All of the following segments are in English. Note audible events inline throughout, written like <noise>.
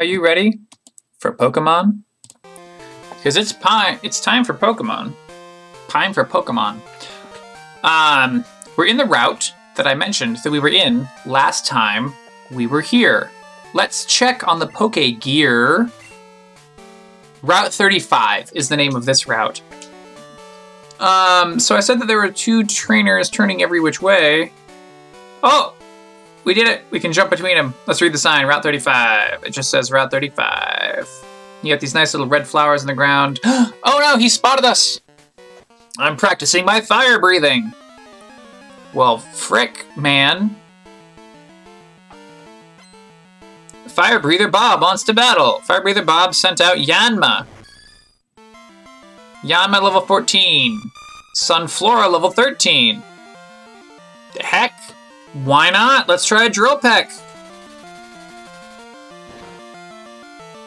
Are you ready for Pokemon? Because it's. It's time for Pokemon. Time for Pokemon. Um, we're in the route that I mentioned that we were in last time we were here. Let's check on the Poke Gear. Route 35 is the name of this route. Um, so I said that there were two trainers turning every which way. Oh, we did it. We can jump between them. Let's read the sign. Route 35. It just says Route 35. You got these nice little red flowers in the ground. <gasps> oh no, he spotted us. I'm practicing my fire breathing. Well, frick, man. Fire Breather Bob wants to battle. Fire Breather Bob sent out Yanma. Yanma level 14. Sunflora level 13. The heck? Why not? Let's try a Drill Peck.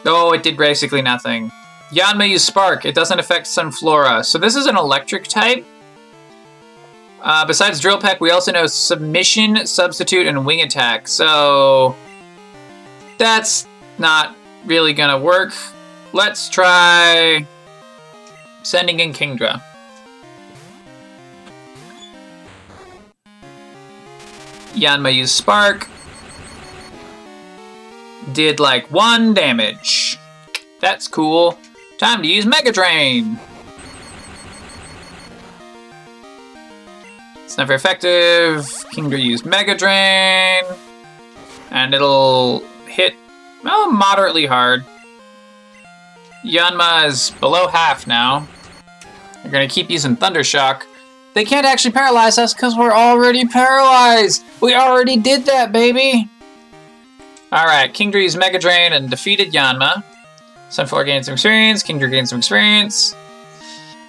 Oh, it did basically nothing. Yanma used Spark. It doesn't affect Sunflora. So this is an electric type. Uh, besides Drill Peck, we also know Submission, Substitute, and Wing Attack. So that's not really gonna work. Let's try sending in Kingdra. Yanma used Spark. Did like one damage. That's cool. Time to use Mega Drain. It's never effective. Kingdra used Mega Drain. And it'll hit, well, moderately hard. Yanma is below half now. They're gonna keep using Thundershock. They can't actually paralyze us because we're already paralyzed. We already did that, baby. All right, Kingdra used Mega Drain and defeated Yanma. Sunflora gained some experience. Kingdra gained some experience.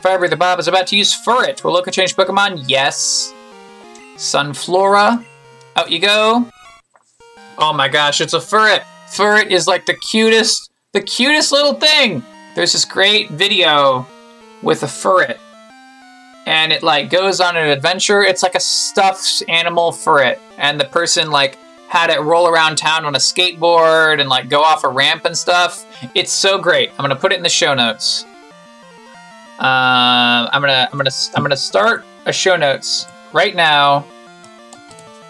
Fire Breather Bob is about to use Furret. Will Loka change Pokemon? Yes. Sunflora. Out you go. Oh my gosh, it's a Furret. Furret is like the cutest, the cutest little thing. There's this great video with a Furret. And it like goes on an adventure. It's like a stuffed animal Furret. And the person like had it roll around town on a skateboard and like go off a ramp and stuff. It's so great. I'm gonna put it in the show notes. Uh, I'm gonna I'm gonna I'm gonna start a show notes right now.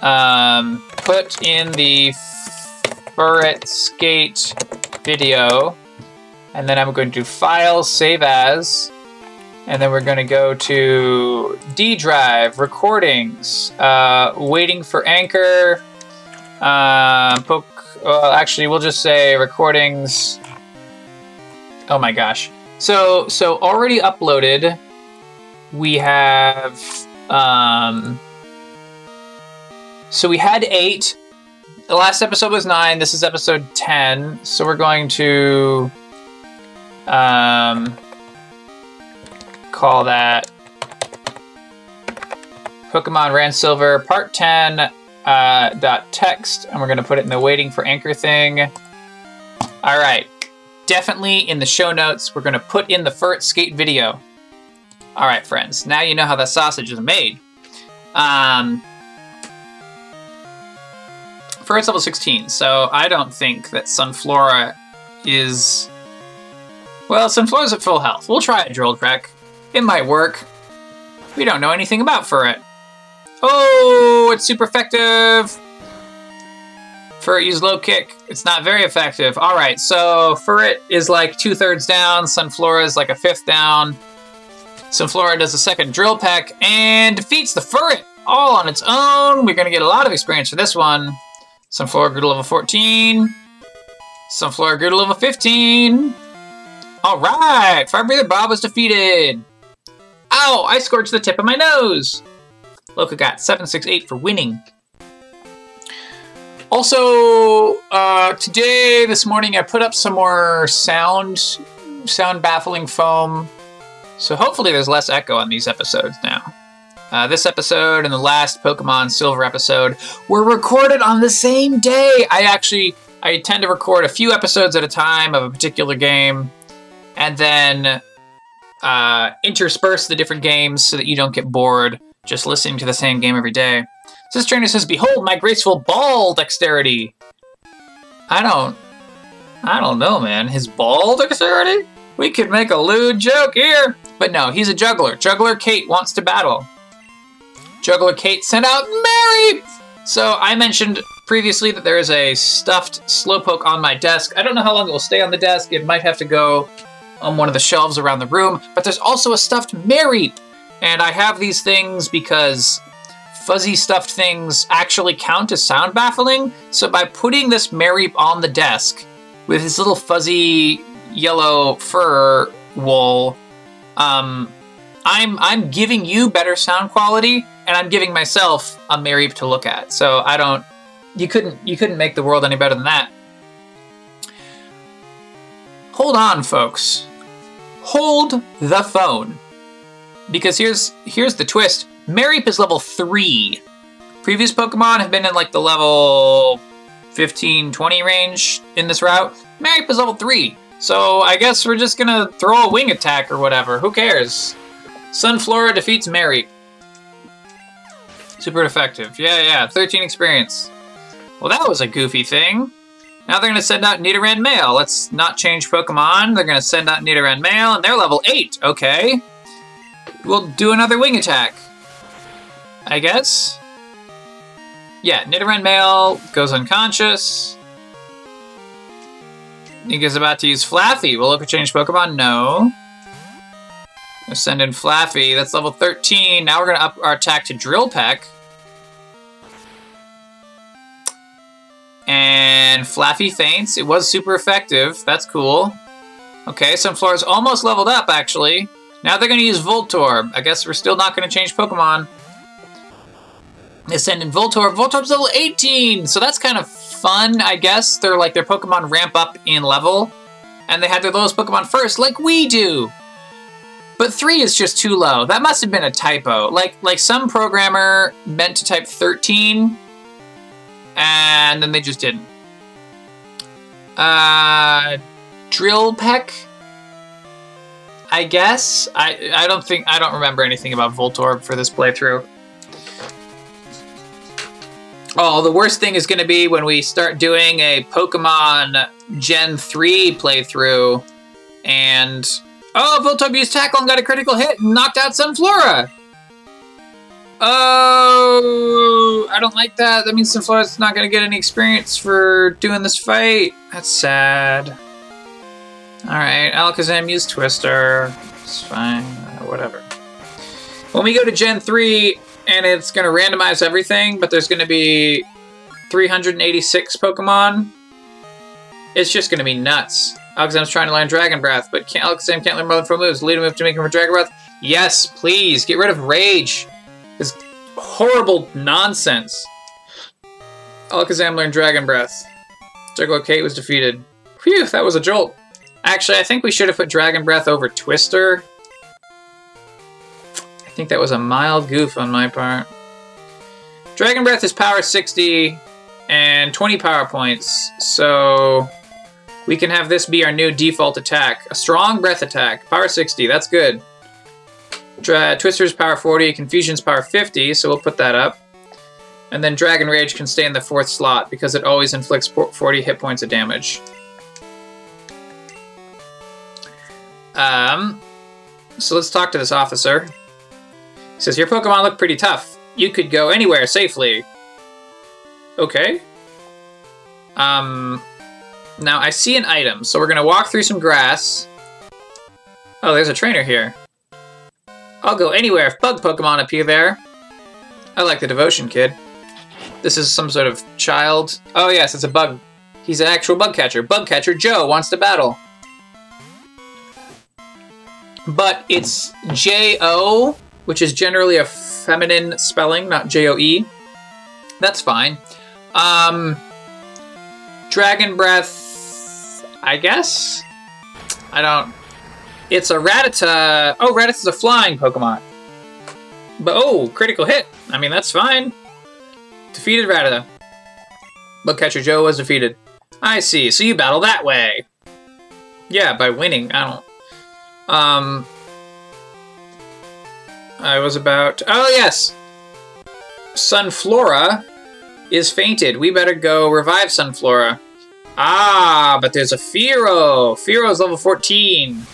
Um, put in the Furret Skate video, and then I'm going to file save as, and then we're going to go to D drive recordings, uh, waiting for Anchor. Uh. Well, actually, we'll just say recordings. Oh my gosh. So so already uploaded. We have um. So we had eight. The last episode was nine. This is episode ten. So we're going to um call that Pokemon Ran Silver Part Ten uh, dot text, and we're gonna put it in the waiting for anchor thing. All right, definitely in the show notes. We're gonna put in the Furret Skate video. All right, friends. Now you know how that sausage is made. Um, Furret's level 16, so I don't think that Sunflora is. Well, Sunflora's at full health. We'll try Drill Peck. It might work. We don't know anything about Furret. Oh, it's super effective. Furret used low kick. It's not very effective. All right, so Furret is like two thirds down. Sunflora is like a fifth down. Sunflora does a second drill peck and defeats the Furret all on its own. We're going to get a lot of experience for this one. Sunflora grew to level 14. Sunflora grew to level 15. All right, Fire Breather Bob was defeated. Ow, I scorched the tip of my nose. Loka got 768 for winning. Also, uh, today, this morning, I put up some more sound, sound baffling foam. So hopefully there's less echo on these episodes now. Uh, this episode and the last Pokemon Silver episode were recorded on the same day. I actually, I tend to record a few episodes at a time of a particular game, and then uh, intersperse the different games so that you don't get bored just listening to the same game every day. This trainer says, "Behold my graceful ball dexterity." I don't, I don't know, man. His ball dexterity? We could make a lewd joke here. But no, he's a juggler. Juggler Kate wants to battle. Juggler Kate sent out Mareep! So I mentioned previously that there is a stuffed Slowpoke on my desk. I don't know how long it will stay on the desk. It might have to go on one of the shelves around the room. But there's also a stuffed Mareep. And I have these things because fuzzy stuffed things actually count as sound baffling. So by putting this Mareep on the desk with his little fuzzy yellow fur wool, um, I'm I'm giving you better sound quality, and I'm giving myself a Mareep to look at. So I don't. You couldn't you couldn't make the world any better than that. Hold on, folks. Hold the phone. Because here's here's the twist. Mareep is level 3. Previous Pokemon have been in like the level 15, 20 range in this route. Mareep is level 3. So I guess we're just gonna throw a wing attack or whatever. Who cares? Sunflora defeats Mareep. Super effective. Yeah, yeah. 13 experience. Well, that was a goofy thing. Now they're gonna send out Nidoran Male. Let's not change Pokemon. They're gonna send out Nidoran Male, and they're level 8. Okay. We'll do another wing attack. I guess. Yeah, Nidoran Male goes unconscious. Nika's about to use Flaaffy. Will it change Pokemon? No. We'll send in Flaaffy. That's level 13. Now we're going to up our attack to Drill Peck. And Flaaffy faints. It was super effective. That's cool. Okay, Sunflora's almost leveled up, actually. Now they're going to use Voltorb. I guess we're still not going to change Pokemon. They send in Voltorb. Voltorb's level 18, so that's kind of fun, I guess. They're like their Pokemon ramp up in level, and they had their lowest Pokemon first, like we do. But three is just too low. That must have been a typo. Like like some programmer meant to type 13, and then they just didn't. Uh, Drill Peck. I guess I I don't think I don't remember anything about Voltorb for this playthrough. Oh, the worst thing is going to be when we start doing a Pokemon Gen 3 playthrough and. Oh, Voltorb used Tackle and got a critical hit and knocked out Sunflora! Oh, I don't like that. That means Sunflora's not going to get any experience for doing this fight. That's sad. Alright, Alakazam used Twister. It's fine. Uh, whatever. When we go to Gen 3, and it's going to randomize everything, but there's going to be 386 Pokemon. It's just going to be nuts. Alakazam's trying to learn Dragon Breath, but can't, Alakazam can't learn more than four moves. Lead a move to make him for Dragon Breath. Yes, please. Get rid of Rage. This horrible nonsense. Alakazam learned Dragon Breath. Juggler Kate was defeated. Phew, that was a jolt. Actually, I think we should have put Dragon Breath over Twister I think that was a mild goof on my part. Dragon Breath is power 60 and 20 power points, so we can have this be our new default attack. A strong breath attack, power 60, that's good. Dra Twister's power 40, Confusion's power 50, so we'll put that up. And then Dragon Rage can stay in the fourth slot because it always inflicts 40 hit points of damage. Um, so let's talk to this officer. He says, Your Pokemon look pretty tough. You could go anywhere safely. Okay. Um, now I see an item, so we're gonna walk through some grass. Oh, there's a trainer here. I'll go anywhere if bug Pokemon appear there. I like the devotion, kid. This is some sort of child. Oh yes, it's a bug. He's an actual bug catcher. Bug catcher Joe wants to battle. But it's J O which is generally a feminine spelling, not J O E. That's fine. Um, Dragon Breath, I guess? I don't. It's a Rattata. Oh, Rattata's a flying Pokemon. But oh, critical hit. I mean, that's fine. Defeated Rattata. Bug Catcher Joe was defeated. I see. So you battle that way. Yeah, by winning. I don't. Um, I was about. Oh, yes! Sunflora is fainted. We better go revive Sunflora. Ah, but there's a Fearow. Fearow's level 14.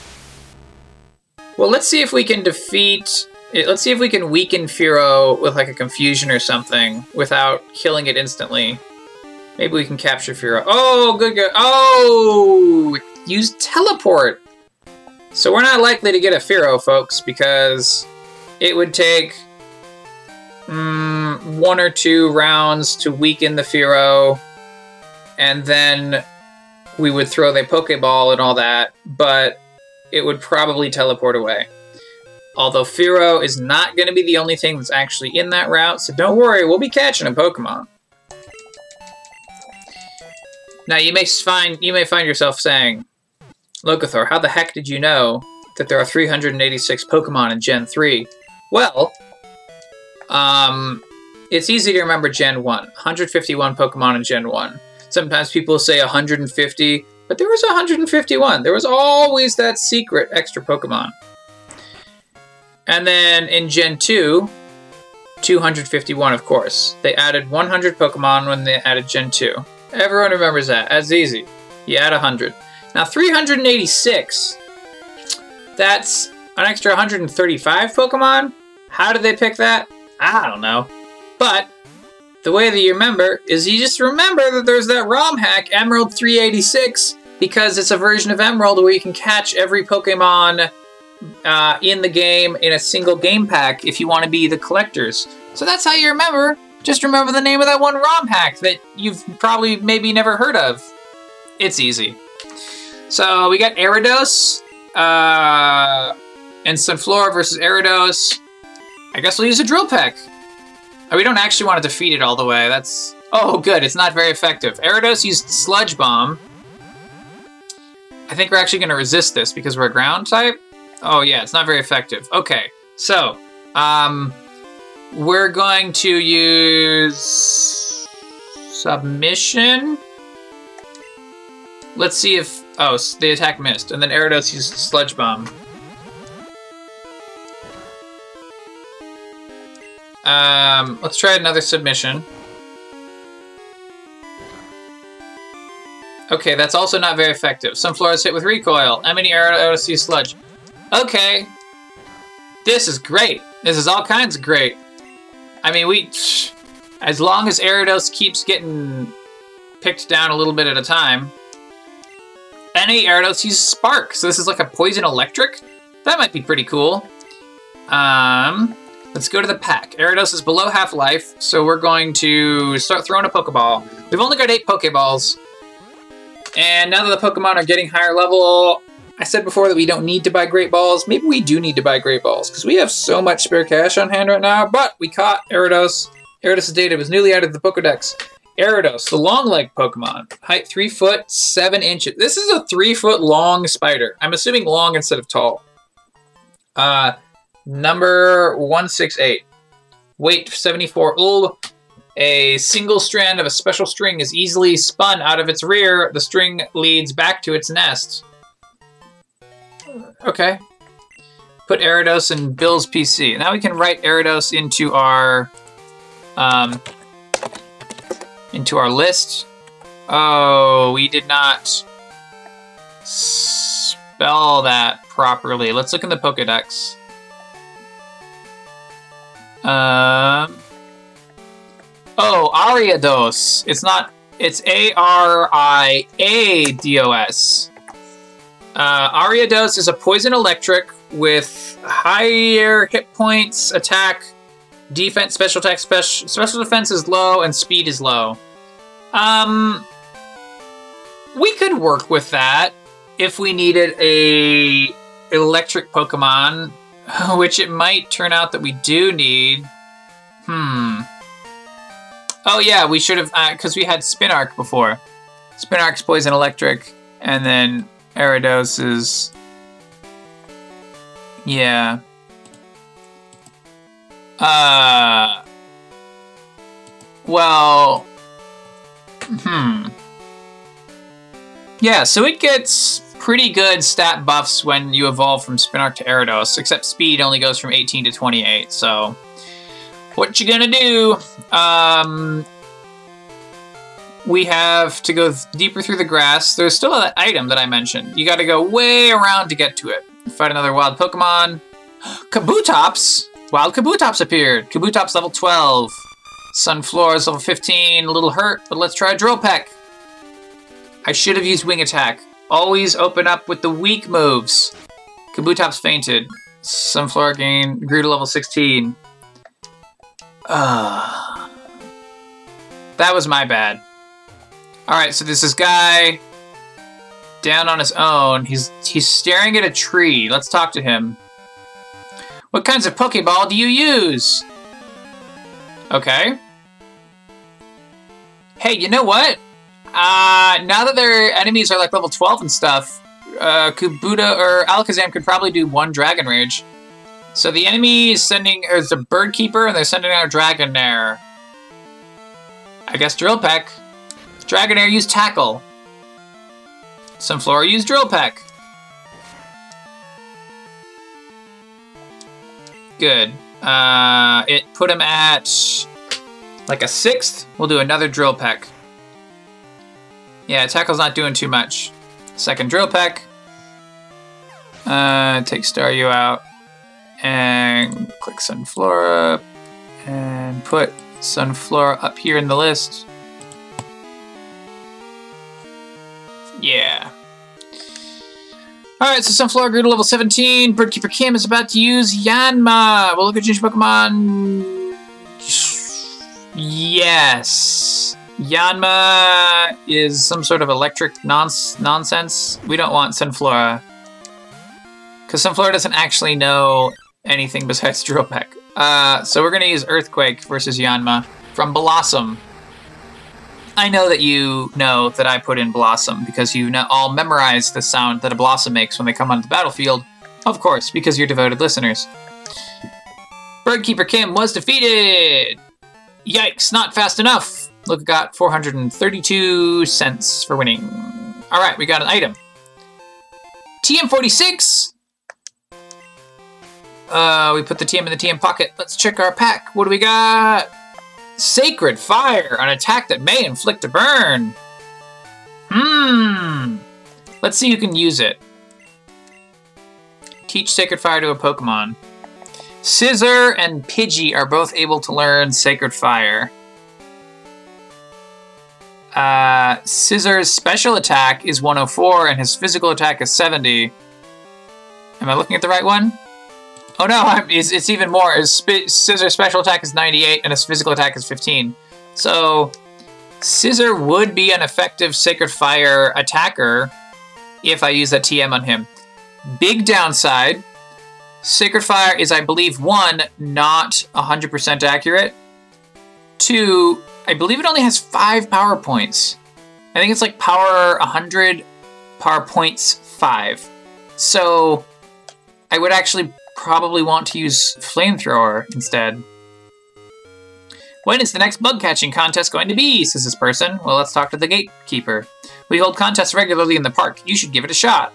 Well, let's see if we can defeat... Let's see if we can weaken Fearow with like a confusion or something without killing it instantly. Maybe we can capture Fearow. Oh, good, good. Oh, use teleport. So we're not likely to get a Fearow, folks, because it would take mm, one or two rounds to weaken the Fearow, and then we would throw the Pokeball and all that, but it would probably teleport away. Although Fearow is not going to be the only thing that's actually in that route, so don't worry, we'll be catching a Pokemon. Now you may find you may find yourself saying, Locathor, how the heck did you know that there are 386 Pokemon in Gen 3? Well, um, it's easy to remember Gen 1. 151 Pokemon in Gen 1. Sometimes people say 150, but there was 151. There was always that secret extra Pokemon. And then in Gen 2, 251, of course. They added 100 Pokemon when they added Gen 2. Everyone remembers that. That's easy. You add 100. Now, 386, that's an extra 135 Pokemon? How did they pick that? I don't know. But the way that you remember is you just remember that there's that ROM hack, Emerald 386, because it's a version of Emerald where you can catch every Pokemon uh, in the game in a single game pack if you want to be the collectors. So that's how you remember. Just remember the name of that one ROM hack that you've probably maybe never heard of. It's easy. So we got Ariados uh, and Sunflora versus Ariados. I guess we'll use a Drill Peck. Oh, we don't actually want to defeat it all the way. That's... Oh, good. It's not very effective. Ariados used Sludge Bomb. I think we're actually going to resist this because we're a ground type. Oh, yeah. It's not very effective. Okay. So, um, we're going to use... Submission? Let's see if... Oh, the attack missed. And then Ariados used Sludge Bomb. Um, let's try another submission. Okay, that's also not very effective. Some floors hit with recoil. Emily arrow see sludge. Okay. This is great. This is all kinds of great. I mean, we... <sniffs> As long as Ariados keeps getting picked down a little bit at a time. Any Ariados uses Spark, so this is like a poison electric? That might be pretty cool. Um, Let's go to the pack. Ariados is below half life, so we're going to start throwing a Pokeball. We've only got eight Pokeballs. And now that the Pokemon are getting higher level, I said before that we don't need to buy Great Balls. Maybe we do need to buy Great Balls, because we have so much spare cash on hand right now, but we caught Ariados. Ariados' data was newly added to the Pokedex. Ariados, the long leg Pokemon. Height 3 foot 7 inches. This is a 3 foot long spider. I'm assuming long instead of tall. Uh, Number 168. Weight 74 ul. A single strand of a special string is easily spun out of its rear. The string leads back to its nest. Okay. Put Ariados in Bill's PC. Now we can write Ariados into our um, into our list. Oh, we did not spell that properly. Let's look in the Pokedex. Um. Oh, Ariados. It's not. It's A R I A D O S. Uh, Ariados is a poison electric with higher hit points, attack, defense, special attack, special special defense is low, and speed is low. Um, we could work with that if we needed a electric Pokemon <laughs> Which it might turn out that we do need. Hmm. Oh yeah, we should have, because uh, we had Spinarak before. Spinarak's Poison Electric, and then Ariados is... Yeah. Uh... Well... Hmm. Yeah, so it gets pretty good stat buffs when you evolve from Spinarak to Ariados, except speed only goes from 18 to 28, so... What you gonna do? Um... we have to go deeper through the grass. There's still that item that I mentioned. You got to go way around to get to it. Fight another wild Pokemon. <gasps> Kabutops! Wild Kabutops appeared. Kabutops level 12. Sunflora's level 15. A little hurt, but let's try Drill Peck. I should have used Wing Attack. Always open up with the weak moves. Kabutops fainted. Sunflora gain grew to level 16. Uh, that was my bad. Alright, so there's this guy down on his own. He's he's staring at a tree. Let's talk to him. What kinds of Pokeball do you use? Okay. Hey, you know what? Uh, now that their enemies are like level 12 and stuff, uh, Kabuto or Alakazam could probably do one Dragon Rage. So the enemy is sending, it's a Bird Keeper, and they're sending out a Dragonair. I guess Drill Peck. Dragonair used Tackle. Sunflora used Drill Peck. Good. Uh, it put him at like a sixth. We'll do another Drill Peck. Yeah, Tackle's not doing too much. Second Drill Peck. Uh, take Staryu out. And click Sunflora. And put Sunflora up here in the list. Yeah. Alright, so Sunflora grew to level 17. Birdkeeper Kim is about to use Yanma. We'll look at change Pokemon. Yes. Yanma is some sort of electric nons- nonsense. We don't want Sunflora. Because Sunflora doesn't actually know anything besides <laughs> Drill Peck. Uh, so we're to use Earthquake versus Yanma from Blossom. I know that you know that I put in Blossom because you all memorized the sound that a Blossom makes when they come onto the battlefield. Of course, because you're devoted listeners. Birdkeeper Kim was defeated! Yikes, not fast enough! Look, got 432 cents for winning. Alright, we got an item. TM46! Uh, we put the TM in the TM pocket. Let's check our pack. What do we got? Sacred Fire, an attack that may inflict a burn. Hmm. Let's see who can use it. Teach Sacred Fire to a Pokemon. Scizor and Pidgey are both able to learn Sacred Fire. Uh, Scizor's special attack is 104 and his physical attack is 70. Am I looking at the right one? Oh no, I'm, it's, it's even more. His sp- Scizor special attack is 98 and his physical attack is 15. So, Scizor would be an effective Sacred Fire attacker if I use that TM on him. Big downside Sacred Fire is, I believe, one, not 100% accurate. Two, I believe it only has five power points. I think it's like power 100, power points 5. So, I would actually probably want to use Flamethrower instead. When is the next bug catching contest going to be? says this person. Well, let's talk to the gatekeeper. We hold contests regularly in the park. You should give it a shot.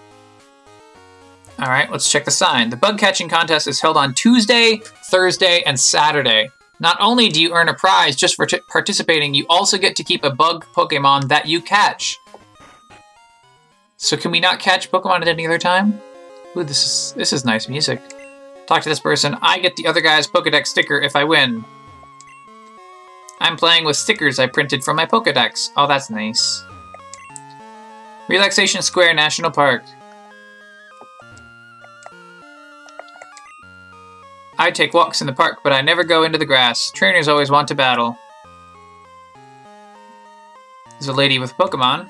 All right, let's check the sign. The bug catching contest is held on Tuesday, Thursday, and Saturday. Not only do you earn a prize just for t- participating, you also get to keep a bug Pokemon that you catch. So can we not catch Pokemon at any other time? Ooh, this is this is nice music. Talk to this person. I get the other guy's Pokedex sticker if I win. I'm playing with stickers I printed from my Pokedex. Oh, that's nice. Relaxation Square National Park. I take walks in the park, but I never go into the grass. Trainers always want to battle. There's a lady with Pokemon.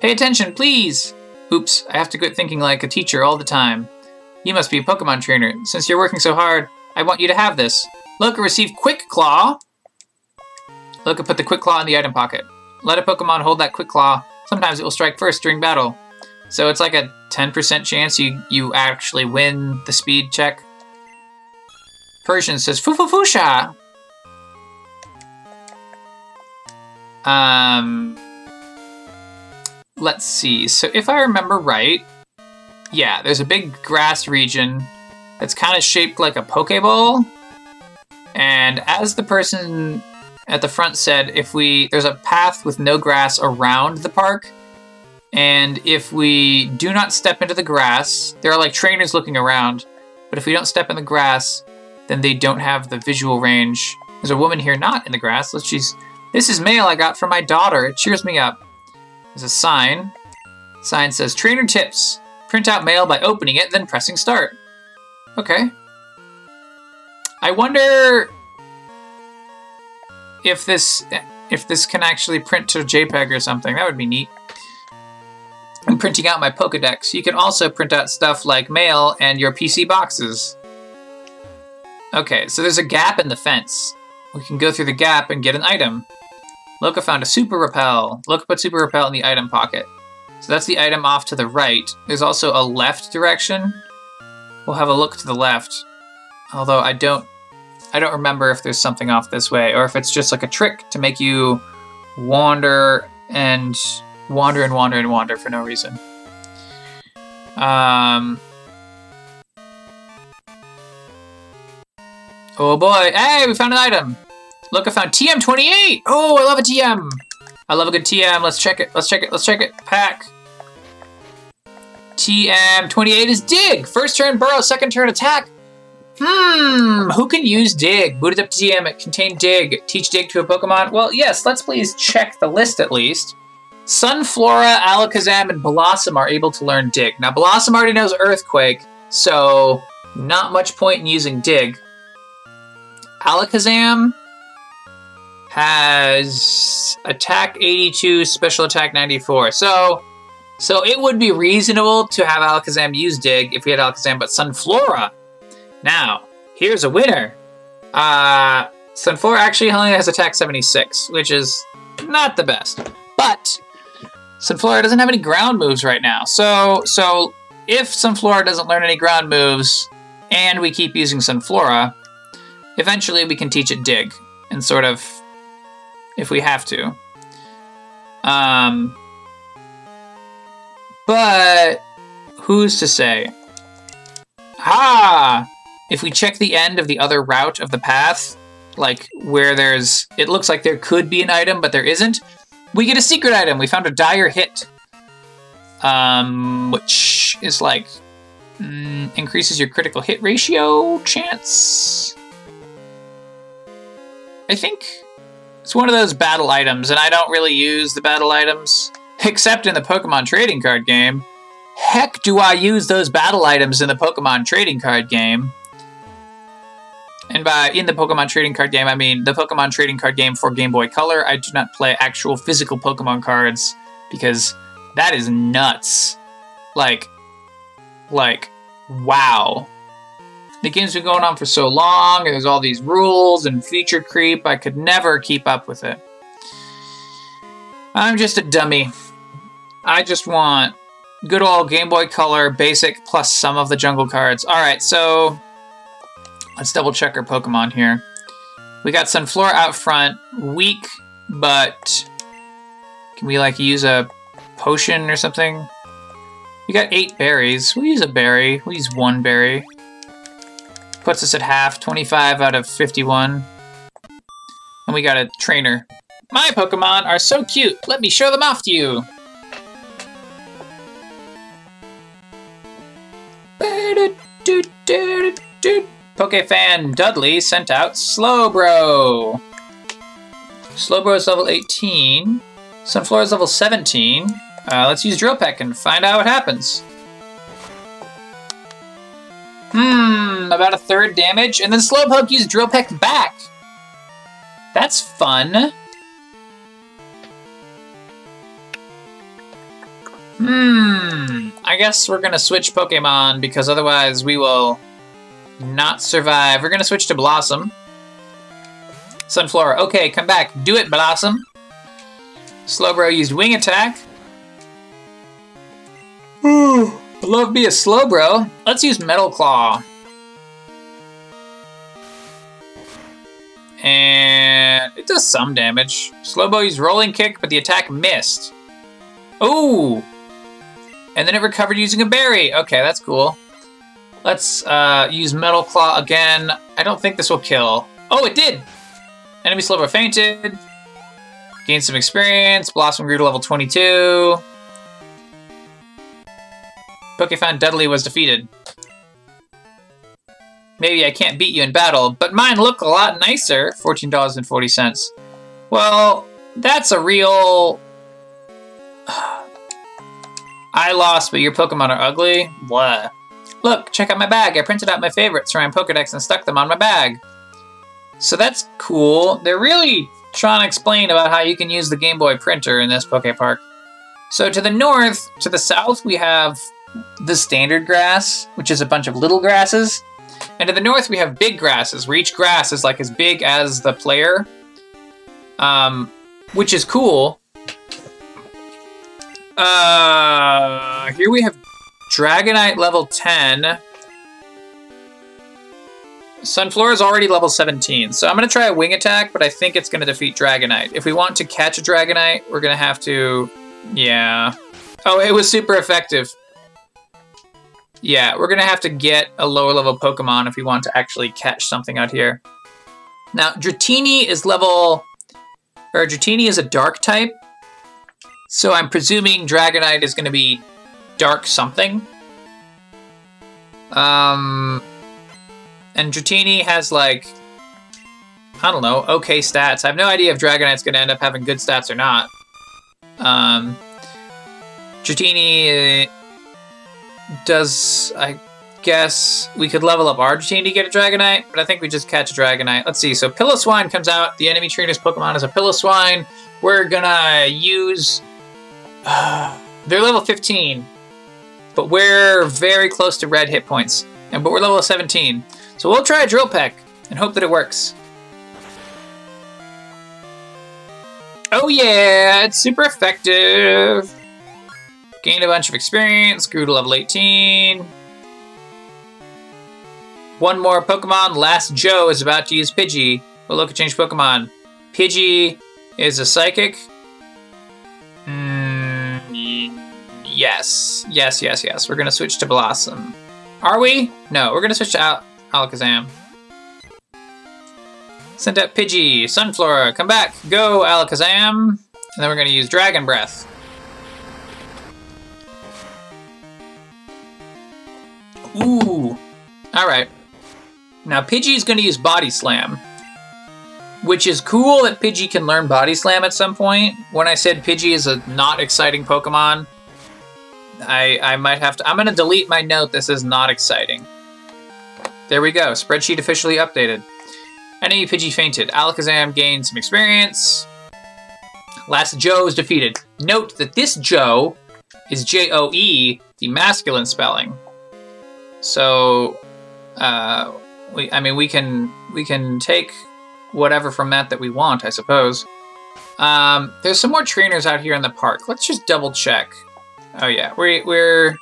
Pay attention, please! Oops, I have to quit thinking like a teacher all the time. You must be a Pokemon trainer. Since you're working so hard, I want you to have this. Look, receive Quick Claw. Look, put the Quick Claw in the item pocket. Let a Pokemon hold that Quick Claw. Sometimes it will strike first during battle. So it's like a 10% chance you, you actually win the speed check. Persian says Fufufusha. Um, let's see. So if I remember right, yeah, there's a big grass region that's kind of shaped like a Pokeball. And as the person at the front said if we there's a path with no grass around the park, and if we do not step into the grass, there are like trainers looking around, but if we don't step in the grass, then they don't have the visual range. There's a woman here not in the grass. Let's she's this is mail I got from my daughter. It cheers me up. There's a sign. Sign says trainer tips. Print out mail by opening it, then pressing start. Okay. I wonder if this if this can actually print to JPEG or something. That would be neat. I'm printing out my Pokedex. You can also print out stuff like mail and your PC boxes. Okay, so there's a gap in the fence. We can go through the gap and get an item. Loka found a super repel. Loka put super repel in the item pocket. So that's the item off to the right. There's also a left direction. We'll have a look to the left. Although I don't I don't remember if there's something off this way or if it's just like a trick to make you wander and wander and wander and wander for no reason. Um Oh boy. Hey, we found an item. Look, I found TM28. Oh, I love a TM. I love a good TM. Let's check it. Let's check it. Let's check it. Pack. TM28 is Dig. First turn burrow, second turn attack. Hmm, who can use Dig? Booted up to TM, it contained Dig. Teach Dig to a Pokemon? Well, yes, let's please check the list at least. Sunflora, Alakazam, and Blossom are able to learn Dig. Now, Blossom already knows Earthquake, so not much point in using Dig. Alakazam has attack 82, special attack 94. So, so it would be reasonable to have Alakazam use Dig if we had Alakazam, but Sunflora. Now, here's a winner. Uh, Sunflora actually only has attack 76, which is not the best. But Sunflora doesn't have any ground moves right now. So, so if Sunflora doesn't learn any ground moves, and we keep using Sunflora, eventually we can teach it Dig and sort of if we have to. Um, but who's to say? Ah! If we check the end of the other route of the path, like where there's, it looks like there could be an item, but there isn't, we get a secret item. We found a dire hit, um, which is like mm, increases your critical hit ratio chance. I think it's one of those battle items, and I don't really use the battle items, except in the Pokemon trading card game. Heck, do I use those battle items in the Pokemon trading card game? And by in the Pokemon trading card game, I mean the Pokemon trading card game for Game Boy Color. I do not play actual physical Pokemon cards because that is nuts. Like, like, wow. The game's been going on for so long, and there's all these rules and feature creep, I could never keep up with it. I'm just a dummy. I just want good old Game Boy Color basic plus some of the jungle cards. Alright, so let's double check our Pokemon here. We got Sunflora out front, weak, but can we like use a potion or something? We got eight berries. We'll use a berry. We'll use one berry. Puts us at half, 25 out of 51. And we got a trainer. My Pokemon are so cute. Let me show them off to you. Pokefan Dudley sent out Slowbro. Slowbro is level 18. Sunflora is level 17. Uh, let's use Drill Peck and find out what happens. Hmm, about a third damage. And then Slowpoke used Drill Peck back. That's fun. Hmm, I guess we're gonna switch Pokemon because otherwise we will not survive. We're gonna switch to Blossom. Sunflora, okay, come back. Do it, Blossom. Slowbro used Wing Attack. Ooh. Love be a Slowbro. Let's use Metal Claw. And it does some damage. Slowbro used Rolling Kick, but the attack missed. Ooh! And then it recovered using a berry. Okay, that's cool. Let's uh, use Metal Claw again. I don't think this will kill. Oh, it did! Enemy Slowbro fainted. Gain some experience. Blossom grew to level 22. Pokefan Dudley was defeated. Maybe I can't beat you in battle, but mine look a lot nicer. $14.40. Well, that's a real... <sighs> I lost, but your Pokemon are ugly? What? Look, check out my bag. I printed out my favorites from my Pokedex and stuck them on my bag. So that's cool. They're really trying to explain about how you can use the Game Boy printer in this Poke Park. So to the north, to the south, we have the standard grass, which is a bunch of little grasses. And to the north, we have big grasses, where each grass is like as big as the player, um, which is cool. Uh, here we have Dragonite level 10. Sunflora is already level 17, so I'm going to try a wing attack, but I think it's going to defeat Dragonite. If we want to catch a Dragonite, we're going to have to... Yeah. Oh, it was super effective. Yeah, we're going to have to get a lower level Pokemon if we want to actually catch something out here. Now, Dratini is level... Or Dratini is a dark type, so I'm presuming Dragonite is going to be dark something. Um, and Dratini has like, I don't know, okay stats. I have no idea if Dragonite's to end up having good stats or not. Um, Dratini uh, does, I guess, we could level up our Dratini to get a Dragonite, but I think we just catch a Dragonite. Let's see. So Piloswine comes out. The enemy trainer's Pokemon is a Piloswine. We're gonna use. Uh, <sighs> they're level 15, but we're very close to red hit points, and but we're level 17. So we'll try a drill peck and hope that it works. Oh yeah, it's super effective. Gained a bunch of experience, grew to level 18. One more Pokemon, Lass Joe is about to use Pidgey. We'll look at change Pokemon. Pidgey is a psychic. Yes, yes, yes, yes. We're gonna switch to Blossom. Are we? No, we're gonna switch to Al Alakazam. Send out Pidgey, Sunflora, come back, go Alakazam. And then we're gonna use Dragon Breath. Ooh, all right. Now Pidgey is gonna use Body Slam, which is cool that Pidgey can learn Body Slam at some point. When I said Pidgey is a not exciting Pokemon, I, I might have to. I'm to delete my note. This is not exciting. There we go. Spreadsheet officially updated. Enemy Pidgey fainted. Alakazam gained some experience. Lass Joe is defeated. Note that this Joe is J O E, the masculine spelling. So, uh, we, I mean, we can we can take whatever from that that we want, I suppose. Um, there's some more trainers out here in the park. Let's just double check. Oh yeah, we're we're.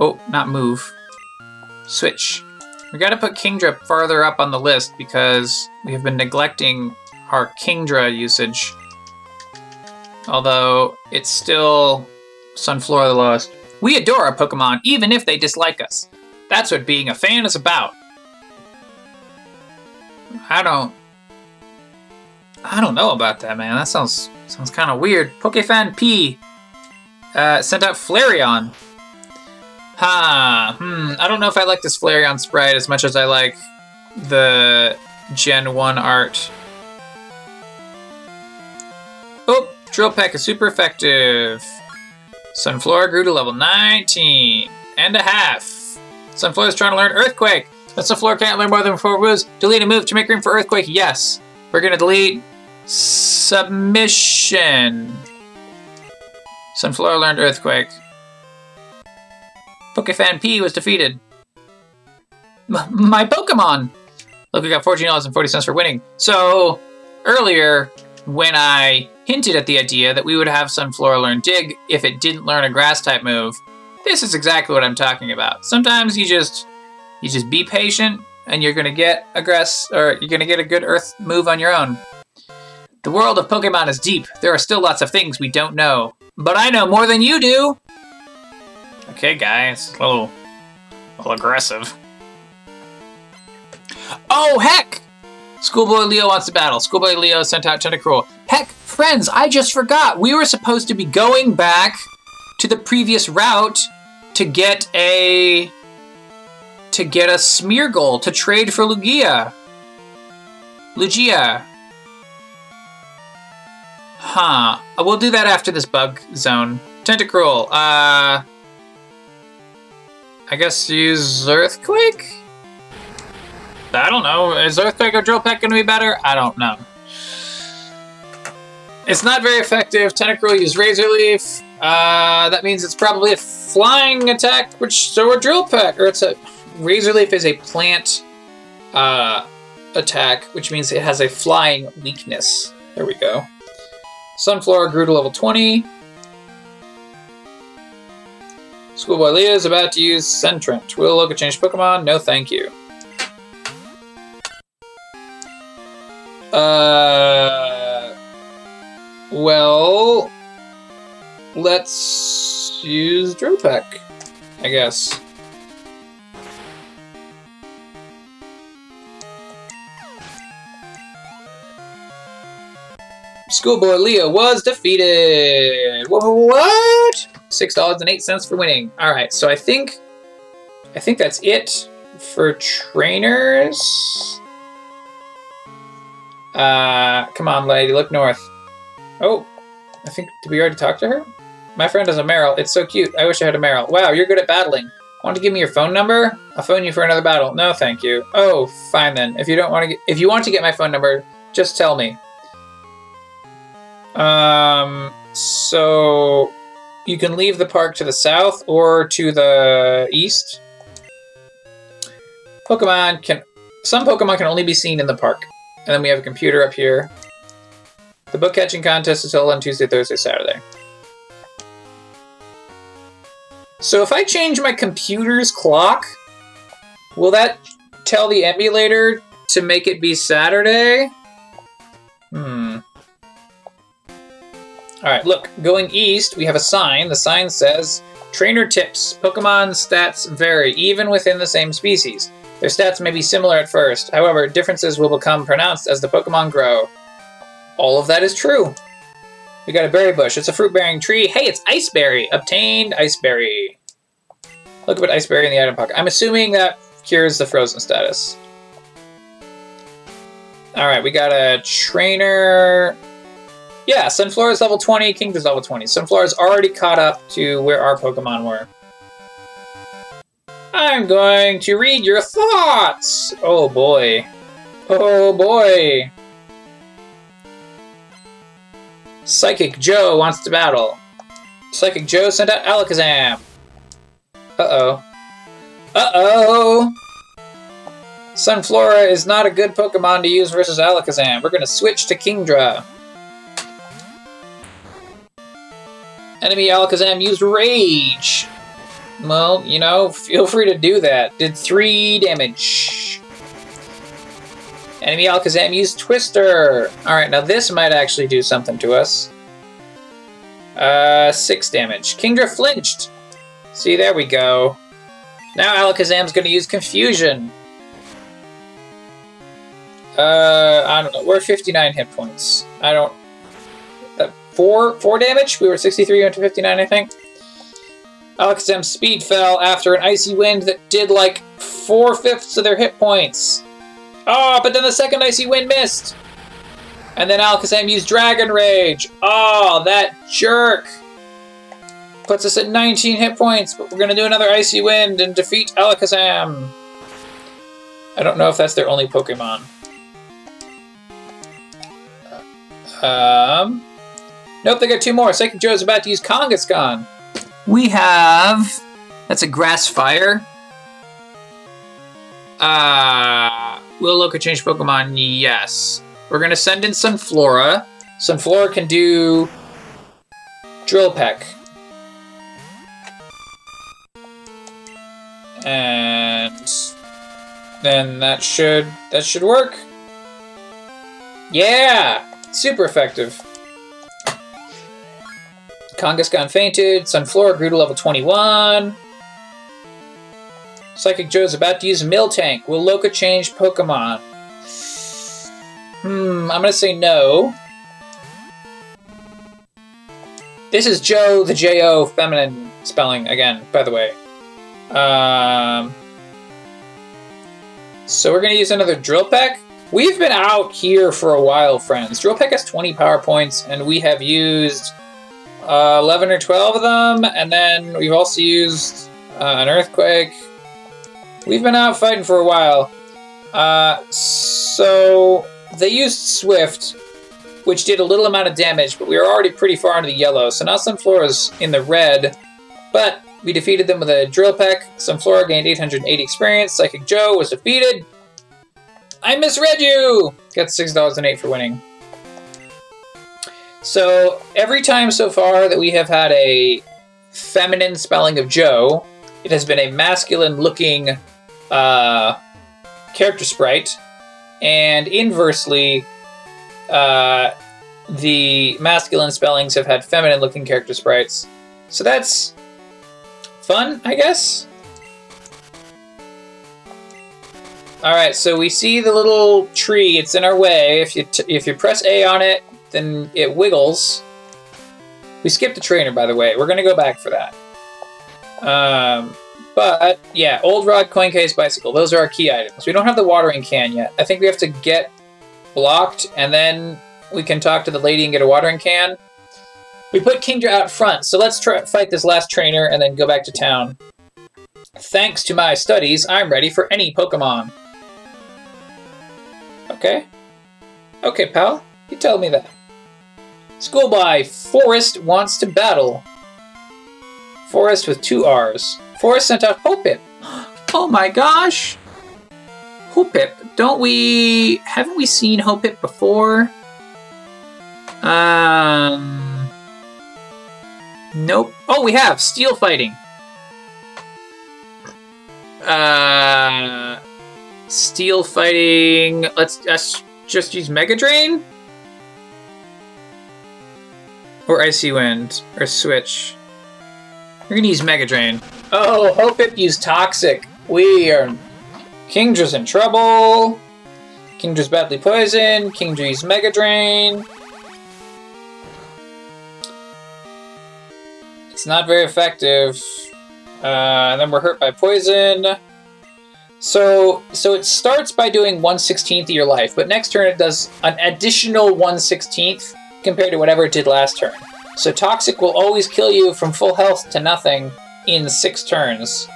Oh, not move. Switch. We gotta put Kingdra farther up on the list because we have been neglecting our Kingdra usage. Although it's still Sunflora the lowest. We adore our Pokemon even if they dislike us. That's what being a fan is about. I don't. I don't know about that, man. That sounds sounds kind of weird. Pokefan P uh, sent out Flareon. Huh. Hmm. I don't know if I like this Flareon sprite as much as I like the Gen 1 art. Oh, Drill Peck is super effective. Sunflora grew to level 19 and a half. Sunflora is trying to learn Earthquake. But Sunflora can't learn more than four moves. Delete a move to make room for Earthquake. Yes. We're going to delete Submission. Sunflora learned Earthquake. Pokefan P was defeated. M my Pokemon! Look, we got $14.40 for winning. So, earlier, when I hinted at the idea that we would have Sunflora learn Dig if it didn't learn a Grass-type move, this is exactly what I'm talking about. Sometimes you just, you just be patient, and you're gonna get a Grass, or you're gonna get a good Earth move on your own. The world of Pokemon is deep. There are still lots of things we don't know. But I know more than you do! Okay, guys. A little, a little aggressive. Oh, heck! Schoolboy Leo wants to battle. Schoolboy Leo sent out Tentacruel. Heck, friends, I just forgot. We were supposed to be going back to the previous route to get a to get a Smeargle to trade for Lugia. Lugia. Huh. We'll do that after this bug zone. Tentacruel. Uh I guess use Earthquake? I don't know. Is Earthquake or Drill Peck going to be better? I don't know. It's not very effective. Tentacruel use Razor Leaf. Uh, that means it's probably a flying attack, which so a Drill Peck, or it's a Razor Leaf is a plant uh, attack, which means it has a flying weakness. There we go. Sunflora grew to level 20. Schoolboy Leah is about to use Sentret. Will Loka change Pokemon? No, thank you. Uh, well, let's use Drill Peck, I guess. Schoolboy Leo was defeated. What? Six dollars and eight cents for winning. All right, so I think, I think that's it for trainers. Uh, come on, lady, look north. Oh, I think, did we already talk to her? My friend has a Marill. It's so cute. I wish I had a Marill. Wow, you're good at battling. Want to give me your phone number? I'll phone you for another battle. No, thank you. Oh, fine then. If you don't want to get, if you want to get my phone number, just tell me. Um, so you can leave the park to the south or to the east. Pokemon can, some Pokemon can only be seen in the park. And then we have a computer up here. The book catching contest is held on Tuesday, Thursday, Saturday. So if I change my computer's clock, will that tell the emulator to make it be Saturday? Hmm. Alright, look, going east, we have a sign. The sign says Trainer tips Pokemon stats vary even within the same species. Their stats may be similar at first, however, differences will become pronounced as the Pokemon grow. All of that is true. We got a berry bush. It's a fruit bearing tree. Hey, it's Iceberry! Obtained Iceberry. Look at Iceberry in the item pocket. I'm assuming that cures the frozen status. Alright, we got a trainer. Yeah, Sunflora is level 20, Kingdra's level 20. Sunflora is already caught up to where our Pokemon were. I'm going to read your thoughts! Oh boy. Oh boy. Psychic Joe wants to battle. Psychic Joe sent out Alakazam. Uh-oh. Uh-oh! Sunflora is not a good Pokemon to use versus Alakazam. We're gonna switch to Kingdra. Enemy Alakazam used Rage. Well, you know, feel free to do that. Did three damage. Enemy Alakazam used Twister. Alright, now this might actually do something to us. Uh, six damage. Kingdra flinched. See, there we go. Now Alakazam's gonna use Confusion. Uh, I don't know. We're 59 hit points. I don't... Four, four damage? We were 63, went to 59, I think. Alakazam's speed fell after an icy wind that did like four fifths of their hit points. Oh, but then the second icy wind missed. And then Alakazam used Dragon Rage. Oh, that jerk. Puts us at 19 hit points, but we're going to do another Icy Wind and defeat Alakazam. I don't know if that's their only Pokemon. Um, nope, they got two more. Psychic Joe's about to use Kangaskhan. We have... That's a Grass Fire. Uh, will Loka change Pokemon? Yes. We're to send in Sunflora. Sunflora can do Drill Peck. And then that should that should work. Yeah! Super effective. Kangaskhan fainted. Sunflora grew to level 21. Psychic Joe's about to use Miltank. Will Loka change Pokemon? Hmm, I'm gonna say no. This is Joe, the J-O feminine spelling again, by the way. Um, so we're gonna use another drill peck. We've been out here for a while, friends. Drill peck has 20 power points, and we have used uh, 11 or 12 of them, and then we've also used uh, an earthquake. We've been out fighting for a while. Uh, so they used Swift, which did a little amount of damage, but we were already pretty far into the yellow. So now Sunflora's in the red, but we defeated them with a drill peck. Sunflora gained 880 experience. Psychic Joe was defeated. I misread you! Got $6.08 for winning. So every time so far that we have had a feminine spelling of Joe, it has been a masculine looking uh, character sprite, and inversely, uh, the masculine spellings have had feminine looking character sprites. So that's fun, I guess. All right, so we see the little tree. It's in our way. If you t- if you press A on it, then it wiggles. We skipped the trainer, by the way. We're gonna go back for that. Um, but yeah, old rod, coin case, bicycle. Those are our key items. We don't have the watering can yet. I think we have to get blocked, and then we can talk to the lady and get a watering can. We put Kingdra out front, so let's try fight this last trainer and then go back to town. Thanks to my studies, I'm ready for any Pokemon. Okay. Okay, pal. You tell me that. Schoolboy, Forest wants to battle. Forest with two R's. Forest sent out Hoppip. <gasps> Oh my gosh! Hoppip. Don't we... Haven't we seen Hoppip before? Um... Nope. Oh, we have! Steel Fighting. Uh... Steel Fighting... Let's, let's just use Mega Drain? Or Icy Wind. Or Switch. We're gonna use Mega Drain. Oh, Hoppip used Toxic. We are... Kingdra's in trouble. Kingdra's badly poisoned. Kingdra used Mega Drain. It's not very effective. Uh, and then we're hurt by poison. So, so it starts by doing 1 16th of your life, but next turn it does an additional 1 16th compared to whatever it did last turn. So Toxic will always kill you from full health to nothing in six turns.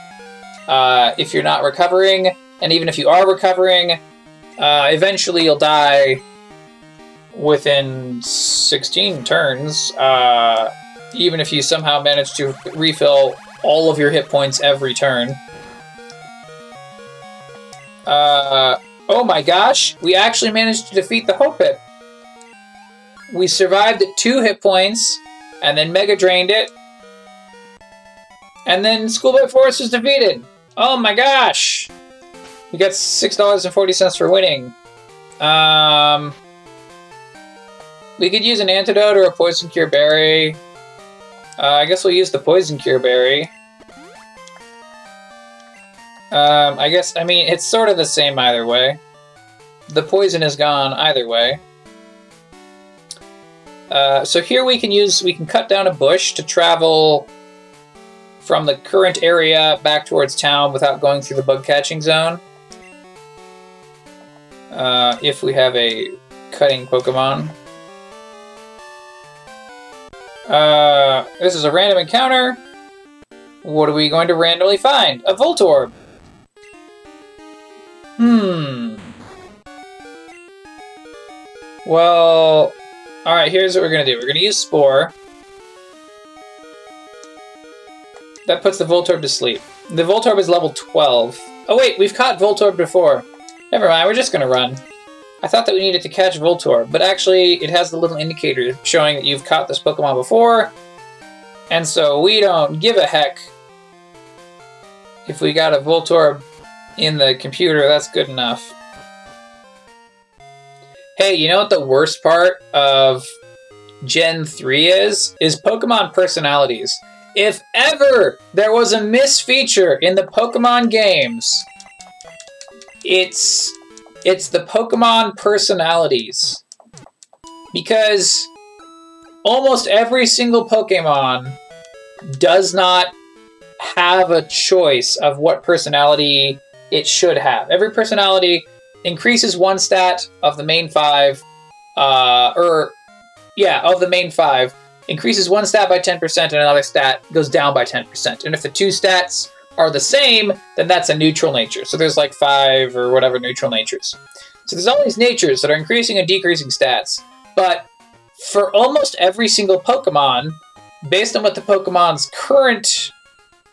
Uh, if you're not recovering, and even if you are recovering, uh, eventually you'll die within 16 turns. Uh, even if you somehow manage to refill all of your hit points every turn. Uh, oh my gosh, we actually managed to defeat the Hoppip. We survived at two hit points, and then Mega drained it. And then Schoolboy Forest was defeated. Oh my gosh! We got $6.40 for winning. Um, we could use an antidote or a poison cure berry. Uh, I guess we'll use the poison cure berry. Um, I guess, I mean, it's sort of the same either way. The poison is gone either way. Uh, so here we can use, we can cut down a bush to travel from the current area back towards town without going through the bug catching zone. Uh, if we have a cutting Pokemon. Uh, this is a random encounter. What are we going to randomly find? A Voltorb. Hmm. Well, alright, here's what we're going to do. We're going to use Spore. That puts the Voltorb to sleep. The Voltorb is level 12. Oh wait, we've caught Voltorb before. Never mind, we're just going to run. I thought that we needed to catch Voltorb, but actually it has the little indicator showing that you've caught this Pokemon before, and so we don't give a heck if we got a Voltorb in the computer, that's good enough. Hey, you know what the worst part of Gen 3 is? Is Pokemon personalities. If ever there was a miss feature in the Pokemon games, it's It's the Pokemon personalities. Because almost every single Pokemon does not have a choice of what personality it should have. Every personality increases one stat of the main five, uh, or yeah, of the main five, increases one stat by 10% and another stat goes down by 10%. And if the two stats are the same, then that's a neutral nature. So there's like five or whatever neutral natures. So there's all these natures that are increasing and decreasing stats. But for almost every single Pokemon, based on what the Pokemon's current,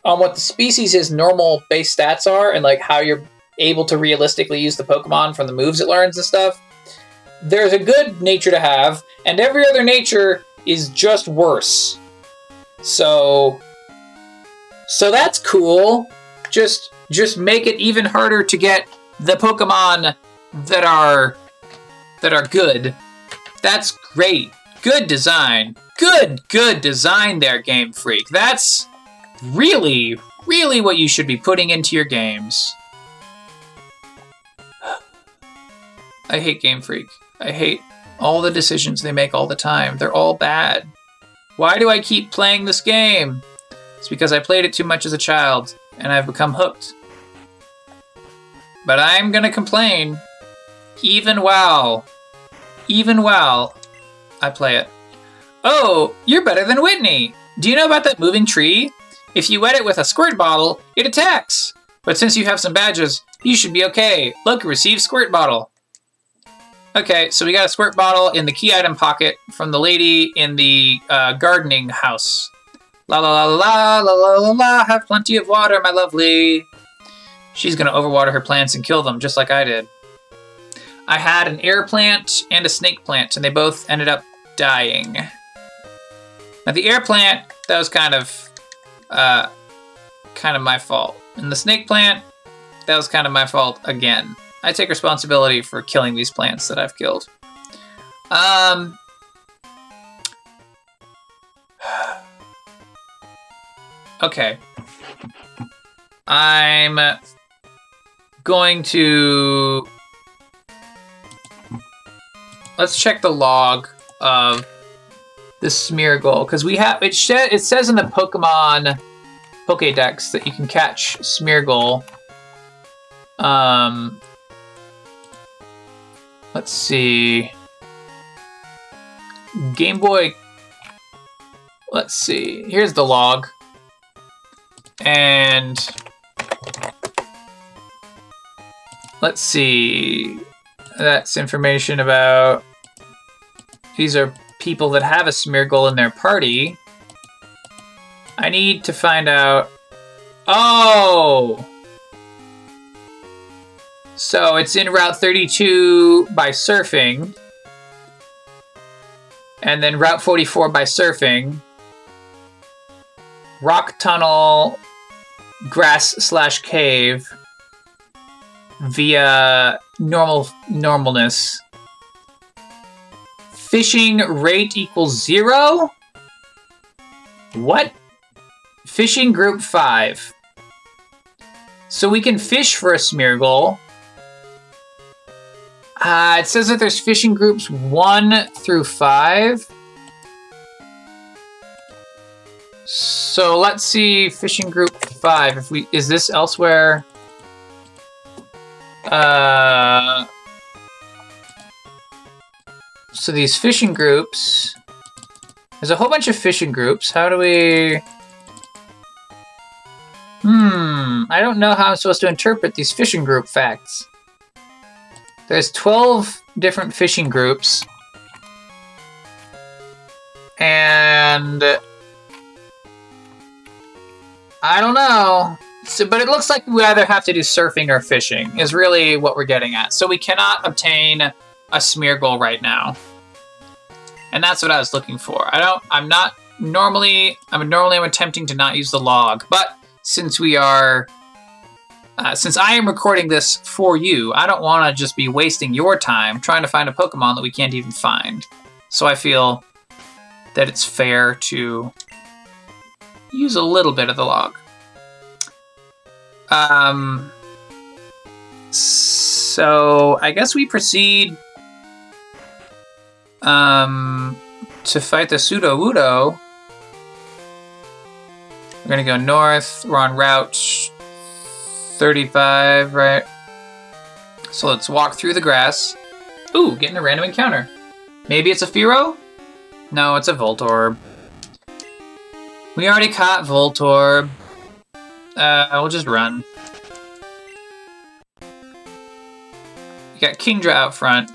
on what the species' normal base stats are, and like how you're able to realistically use the Pokemon from the moves it learns and stuff, there's a good nature to have, and every other nature is just worse. So so that's cool. Just just make it even harder to get the Pokemon that are that are good. That's great. Good design. Good good design there, Game Freak. That's really really what you should be putting into your games. I hate Game Freak. I hate all the decisions they make all the time. They're all bad. Why do I keep playing this game? It's because I played it too much as a child, and I've become hooked. But I'm gonna complain, even while, even while I play it. Oh, you're better than Whitney! Do you know about that moving tree? If you wet it with a squirt bottle, it attacks! But since you have some badges, you should be okay. Look, receive squirt bottle. Okay, so we got a squirt bottle in the key item pocket from the lady in the uh, gardening house. La la la la la la la la, have plenty of water, my lovely. She's gonna overwater her plants and kill them, just like I did. I had an air plant and a snake plant, and they both ended up dying. Now the air plant, that was kind of, uh, kind of my fault. And the snake plant, that was kind of my fault again. I take responsibility for killing these plants that I've killed. Um. Okay. I'm going to. Let's check the log of the Smeargle because we have it. Sh- it says in the Pokemon Pokédex that you can catch Smeargle. Um, Let's see. Game Boy. Let's see. Here's the log. And let's see. That's information about. These are people that have a Smeargle in their party. I need to find out. Oh! So it's in Route 32 by surfing. And then Route 44 by surfing. Rock tunnel, grass slash cave via normal normalness. Fishing rate equals zero? What? Fishing group five. So we can fish for a Smeargle. Uh, it says that there's fishing groups one through five. So let's see fishing group five. If we is this elsewhere? Uh, so these fishing groups. There's a whole bunch of fishing groups. How do we? Hmm. I don't know how I'm supposed to interpret these fishing group facts. There's 12 different fishing groups. And I don't know. So, but it looks like we either have to do surfing or fishing is really what we're getting at. So we cannot obtain a Smeargle right now. And that's what I was looking for. I don't I'm not normally I'm normally I'm attempting to not use the log, but since we are uh, since I am recording this for you, I don't want to just be wasting your time trying to find a Pokemon that we can't even find. So I feel that it's fair to use a little bit of the log. Um, So I guess we proceed um, to fight the Sudowoodo. We're gonna go north. We're on route 35, right? So let's walk through the grass. Ooh, getting a random encounter. Maybe it's a Fearow? No, it's a Voltorb. We already caught Voltorb. Uh, we'll just run. You got Kingdra out front.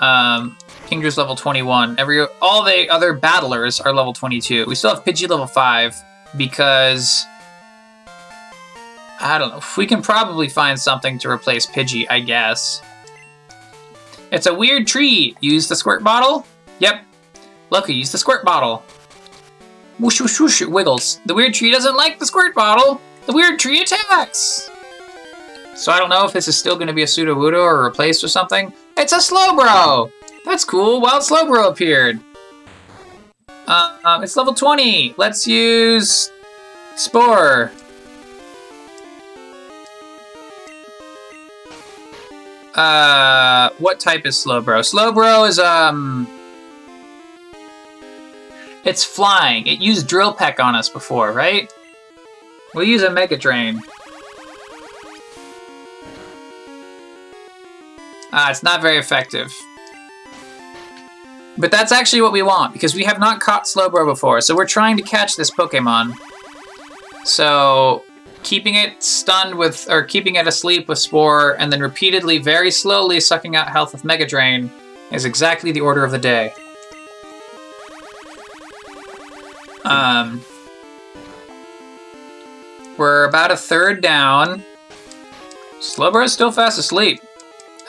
Um, Kingdra's level 21. Every all the other battlers are level 22. We still have Pidgey level 5 because I don't know. We can probably find something to replace Pidgey, I guess. It's a weird tree. Use the squirt bottle? Yep. Lucky, use the squirt bottle. Whoosh whoosh whoosh, it wiggles. The weird tree doesn't like the squirt bottle. The weird tree attacks. So I don't know if this is still going to be a Sudowoodo or replaced or something. It's a Slowbro! That's cool. Wild Slowbro appeared. Uh, um, it's level 20. Let's use Spore. Uh, what type is Slowbro? Slowbro is, um... It's flying. It used Drill Peck on us before, right? We'll use a Mega Drain. Ah, it's not very effective. But that's actually what we want, because we have not caught Slowbro before, so we're trying to catch this Pokemon. So, keeping it stunned with, or keeping it asleep with Spore, and then repeatedly, very slowly sucking out health with Mega Drain is exactly the order of the day. Um, we're about a third down. Slowbro is still fast asleep.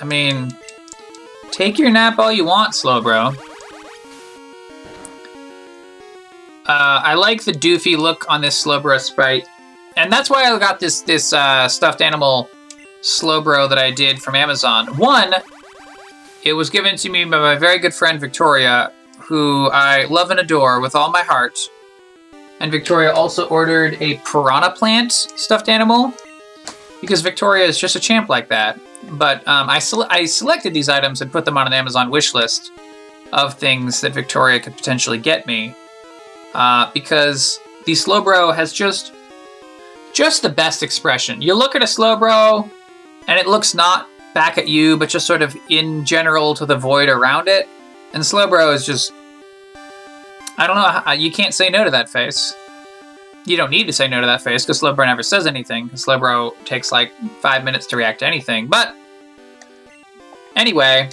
I mean, take your nap all you want, Slowbro. Uh, I like the doofy look on this Slowbro sprite, and that's why I got this this uh, stuffed animal Slowbro that I did from Amazon. One, it was given to me by my very good friend Victoria, who I love and adore with all my heart. And Victoria also ordered a piranha plant stuffed animal because Victoria is just a champ like that. But um, I, sele- I selected these items and put them on an Amazon wish list of things that Victoria could potentially get me uh, because the Slowbro has just just the best expression. You look at a Slowbro, and it looks not back at you, but just sort of in general to the void around it. And Slowbro is just I don't know. You can't say no to that face. You don't need to say no to that face because Slowbro never says anything. Slowbro takes like five minutes to react to anything. But anyway,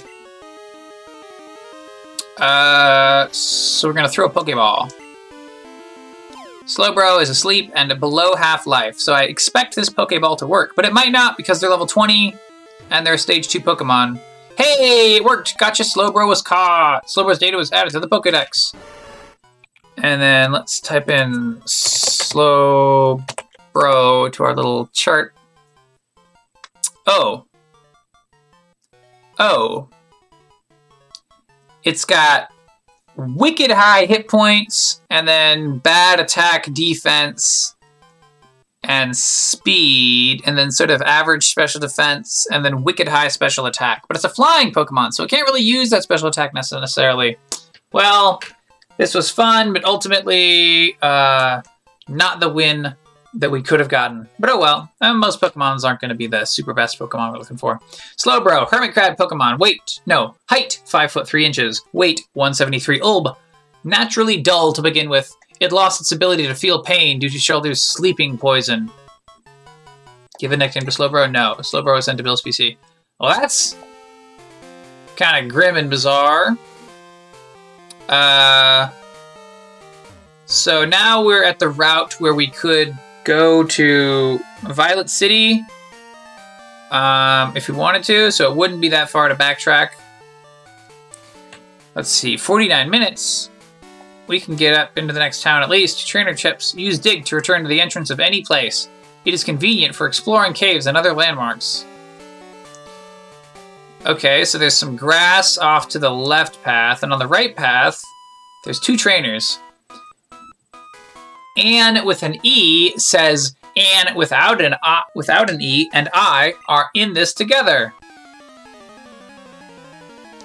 uh, so we're gonna throw a Pokeball. Slowbro is asleep and below half life, so I expect this Pokeball to work, but it might not because they're level 20 and they're a stage 2 Pokemon. Hey, it worked! Gotcha, Slowbro was caught! Slowbro's data was added to the Pokedex. And then let's type in Slowbro to our little chart. Oh. Oh. It's got wicked high hit points and then bad attack defense and speed and then sort of average special defense and then wicked high special attack. But it's a flying Pokemon, so it can't really use that special attack necessarily. Well, this was fun, but ultimately uh, not the win that we could have gotten. But oh well, uh, most Pokemons aren't going to be the super best Pokemon we're looking for. Slowbro, Hermit Crab Pokemon. Weight, no. Height, 5 foot 3 inches. Weight, 173 Ulb. Naturally dull to begin with. It lost its ability to feel pain due to Shellder's sleeping poison. Give a nickname to Slowbro? No. Slowbro was sent to Bill's PC. Well, that's kind of grim and bizarre. Uh, so now we're at the route where we could go to Violet City um, if we wanted to, so it wouldn't be that far to backtrack. Let's see, 49 minutes. We can get up into the next town at least. Trainer chips. Use dig to return to the entrance of any place. It is convenient for exploring caves and other landmarks. Okay, so there's some grass off to the left path, and on the right path, there's two trainers. Anne with an E says, and without an uh, without an E and I are in this together.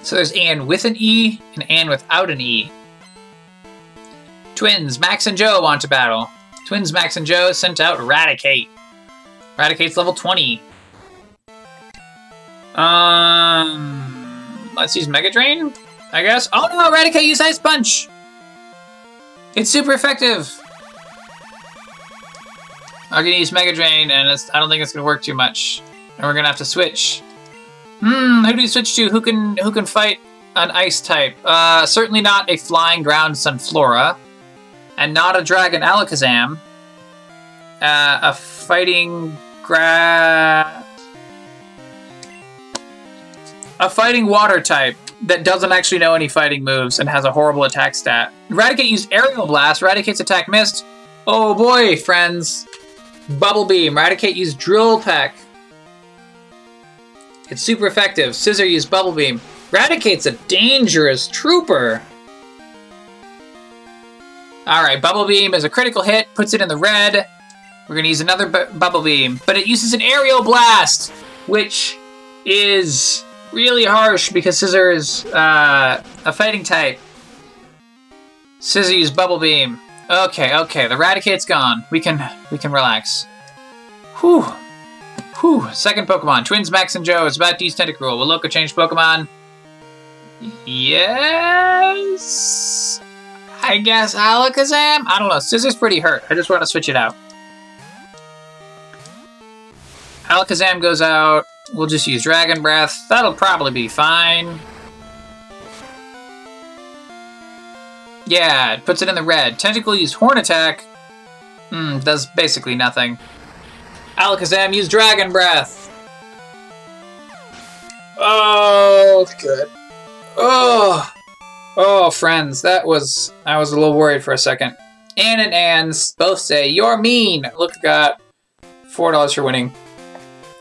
So there's Anne with an E and Anne without an E. Twins, Max and Joe want to battle. Twins, Max and Joe sent out Raticate. Raticate's level 20. Um, let's use Mega Drain, I guess. Oh no, Raticate use Ice Punch! It's super effective! I'm gonna use Mega Drain, and I don't think it's gonna work too much. And we're gonna have to switch. Hmm, who do we switch to? Who can who can fight an ice type? Uh, certainly not a flying ground Sunflora, and not a dragon Alakazam. Uh, a fighting grass. A fighting water type that doesn't actually know any fighting moves and has a horrible attack stat. Raticate used Aerial Blast. Raticate's attack missed. Oh boy, friends. Bubble Beam. Raticate used Drill Peck. It's super effective. Scizor used Bubble Beam. Raticate's a dangerous trooper. Alright, Bubble Beam is a critical hit, puts it in the red. We're going to use another bu Bubble Beam, but it uses an Aerial Blast, which is really harsh because Scizor is uh, a fighting type. Scizor used Bubble Beam. Okay, okay, the Raticate's gone. We can we can relax. Whew. Whew. Second Pokemon. Twins Max and Joe is about to use Tentacruel. Will Loco change Pokemon? Yes. I guess Alakazam? I don't know. Scizor's pretty hurt. I just want to switch it out. Alakazam goes out. We'll just use Dragon Breath. That'll probably be fine. Yeah, it puts it in the red. Tentacle used Horn Attack. Hmm, does basically nothing. Alakazam used Dragon Breath. Oh, good. Oh, oh, friends, that was I was a little worried for a second. Ann and Ann's both say you're mean. Look, got four dollars for winning.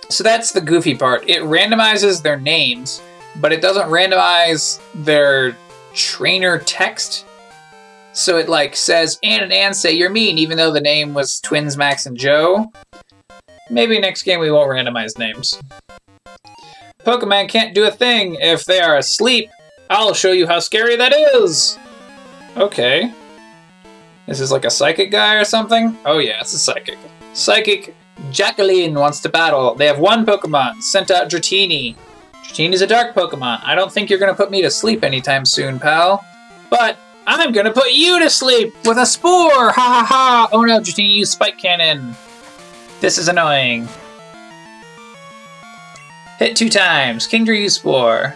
So that's the goofy part. It randomizes their names, but it doesn't randomize their trainer text. So it like says Ann and Ann say you're mean, even though the name was Twins Max and Joe. Maybe next game we won't randomize names. Pokemon can't do a thing if they are asleep. I'll show you how scary that is. Okay. This is like a psychic guy or something? Oh yeah, it's a psychic. Psychic Jacqueline wants to battle. They have one Pokemon. Sent out Dratini. Dratini's a dark Pokemon. I don't think you're gonna put me to sleep anytime soon, pal. But I'm gonna put you to sleep with a spore! Ha ha ha! Oh no, Dratini used Spike Cannon. This is annoying. Hit two times. Kingdra used Spore.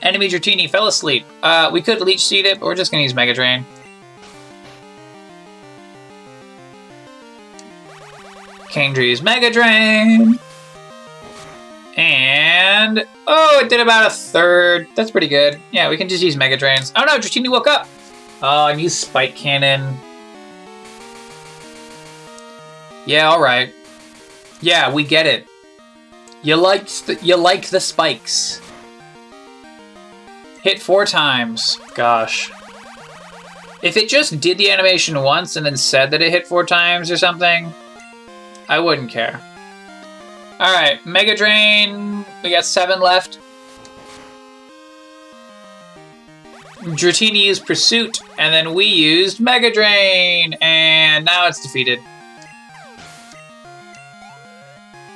Enemy Dratini fell asleep. Uh, we could Leech Seed it, but we're just gonna use Mega Drain. Kingdra's Mega Drain. And, oh, it did about a third. That's pretty good. Yeah, we can just use Mega Drains. Oh no, Dratini woke up. Oh, and use Spike Cannon. Yeah, alright. Yeah, we get it. You like you like the spikes. Hit four times. Gosh. If it just did the animation once and then said that it hit four times or something, I wouldn't care. Alright, Mega Drain. We got seven left. Dratini used Pursuit, and then we used Mega Drain, and now it's defeated.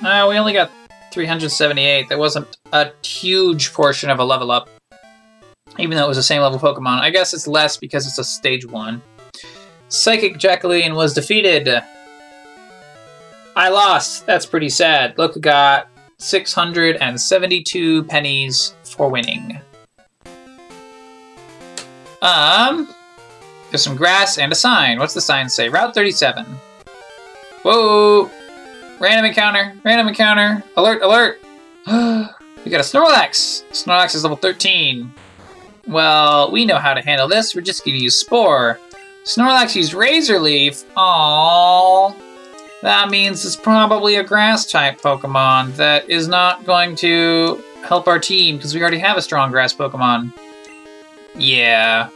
Uh, we only got 378. That wasn't a huge portion of a level up. Even though it was the same level Pokemon. I guess it's less because it's a stage 1. Psychic Jacqueline was defeated. I lost. That's pretty sad. Look, got 672 pennies for winning. Um, there's some grass and a sign. What's the sign say? Route 37. Whoa! Random encounter. Random encounter. Alert! Alert! <gasps> we got a Snorlax. Snorlax is level 13. Well, we know how to handle this. We're just gonna use Spore. Snorlax used Razor Leaf. Aww. That means it's probably a grass type Pokemon that is not going to help our team because we already have a strong grass Pokemon. Yeah.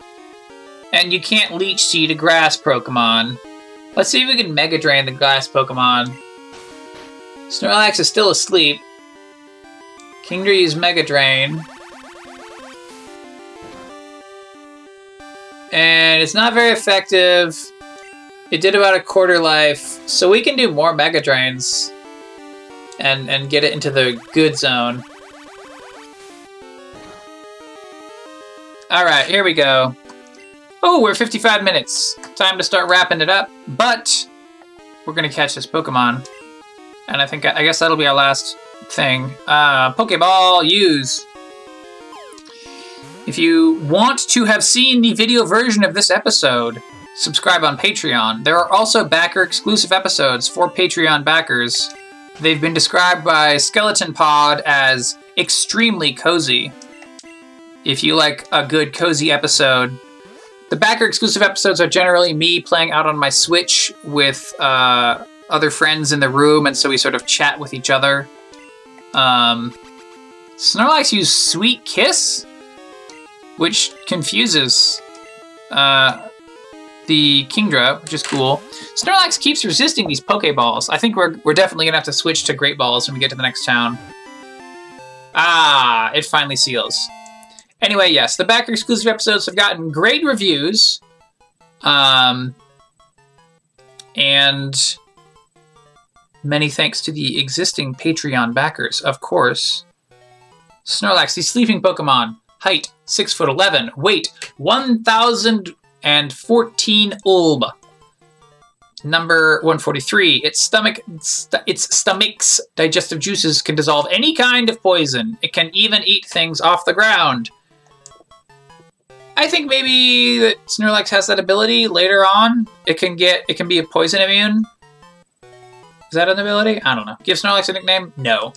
And you can't leech seed a grass Pokemon. Let's see if we can Mega Drain the grass Pokemon. Snorlax is still asleep. Kingdra used Mega Drain. And it's not very effective. It did about a quarter life, so we can do more Mega Drains and, and get it into the good zone. Alright, here we go. Oh, we're 55 minutes. Time to start wrapping it up, but we're gonna catch this Pokemon. And I think, I guess that'll be our last thing. Uh, Pokeball, use. If you want to have seen the video version of this episode, subscribe on Patreon. There are also backer exclusive episodes for Patreon backers. They've been described by Skeleton Pod as extremely cozy. If you like a good cozy episode, the backer exclusive episodes are generally me playing out on my Switch with uh, other friends in the room, and so we sort of chat with each other. Um, Snorlax used Sweet Kiss, which confuses uh, the Kingdra, which is cool. Snorlax keeps resisting these Pokeballs. I think we're, we're definitely going to have to switch to Great Balls when we get to the next town. Ah, it finally seals. Anyway, yes, the backer exclusive episodes have gotten great reviews. Um, and many thanks to the existing Patreon backers, of course. Snorlax, the sleeping Pokemon. Height, 6 foot 11. Weight, 1,014 ulb. Number 143. Its stomach, st- its stomach's digestive juices can dissolve any kind of poison. It can even eat things off the ground. I think maybe that Snorlax has that ability later on. It can get, it can be a poison immune. Is that an ability? I don't know. Give Snorlax a nickname? No.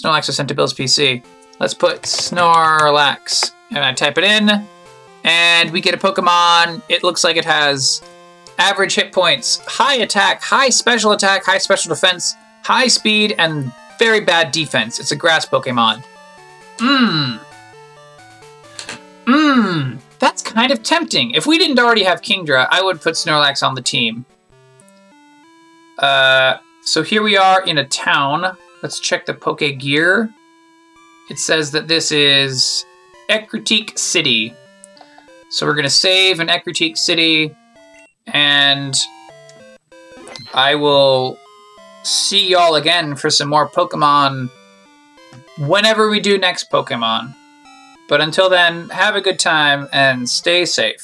Snorlax was sent to Bill's PC. Let's put Snorlax. And I type it in. And we get a Pokemon. It looks like it has average hit points, high attack, high special attack, high special defense, high speed, and very bad defense. It's a grass Pokemon. Mmm. Mmm. That's kind of tempting. If we didn't already have Kingdra, I would put Snorlax on the team. Uh, so here we are in a town. Let's check the Poke Gear. It says that this is Ecruteak City. So we're going to save in Ecruteak City, and I will see y'all again for some more Pokemon whenever we do next Pokemon. But until then, have a good time and stay safe.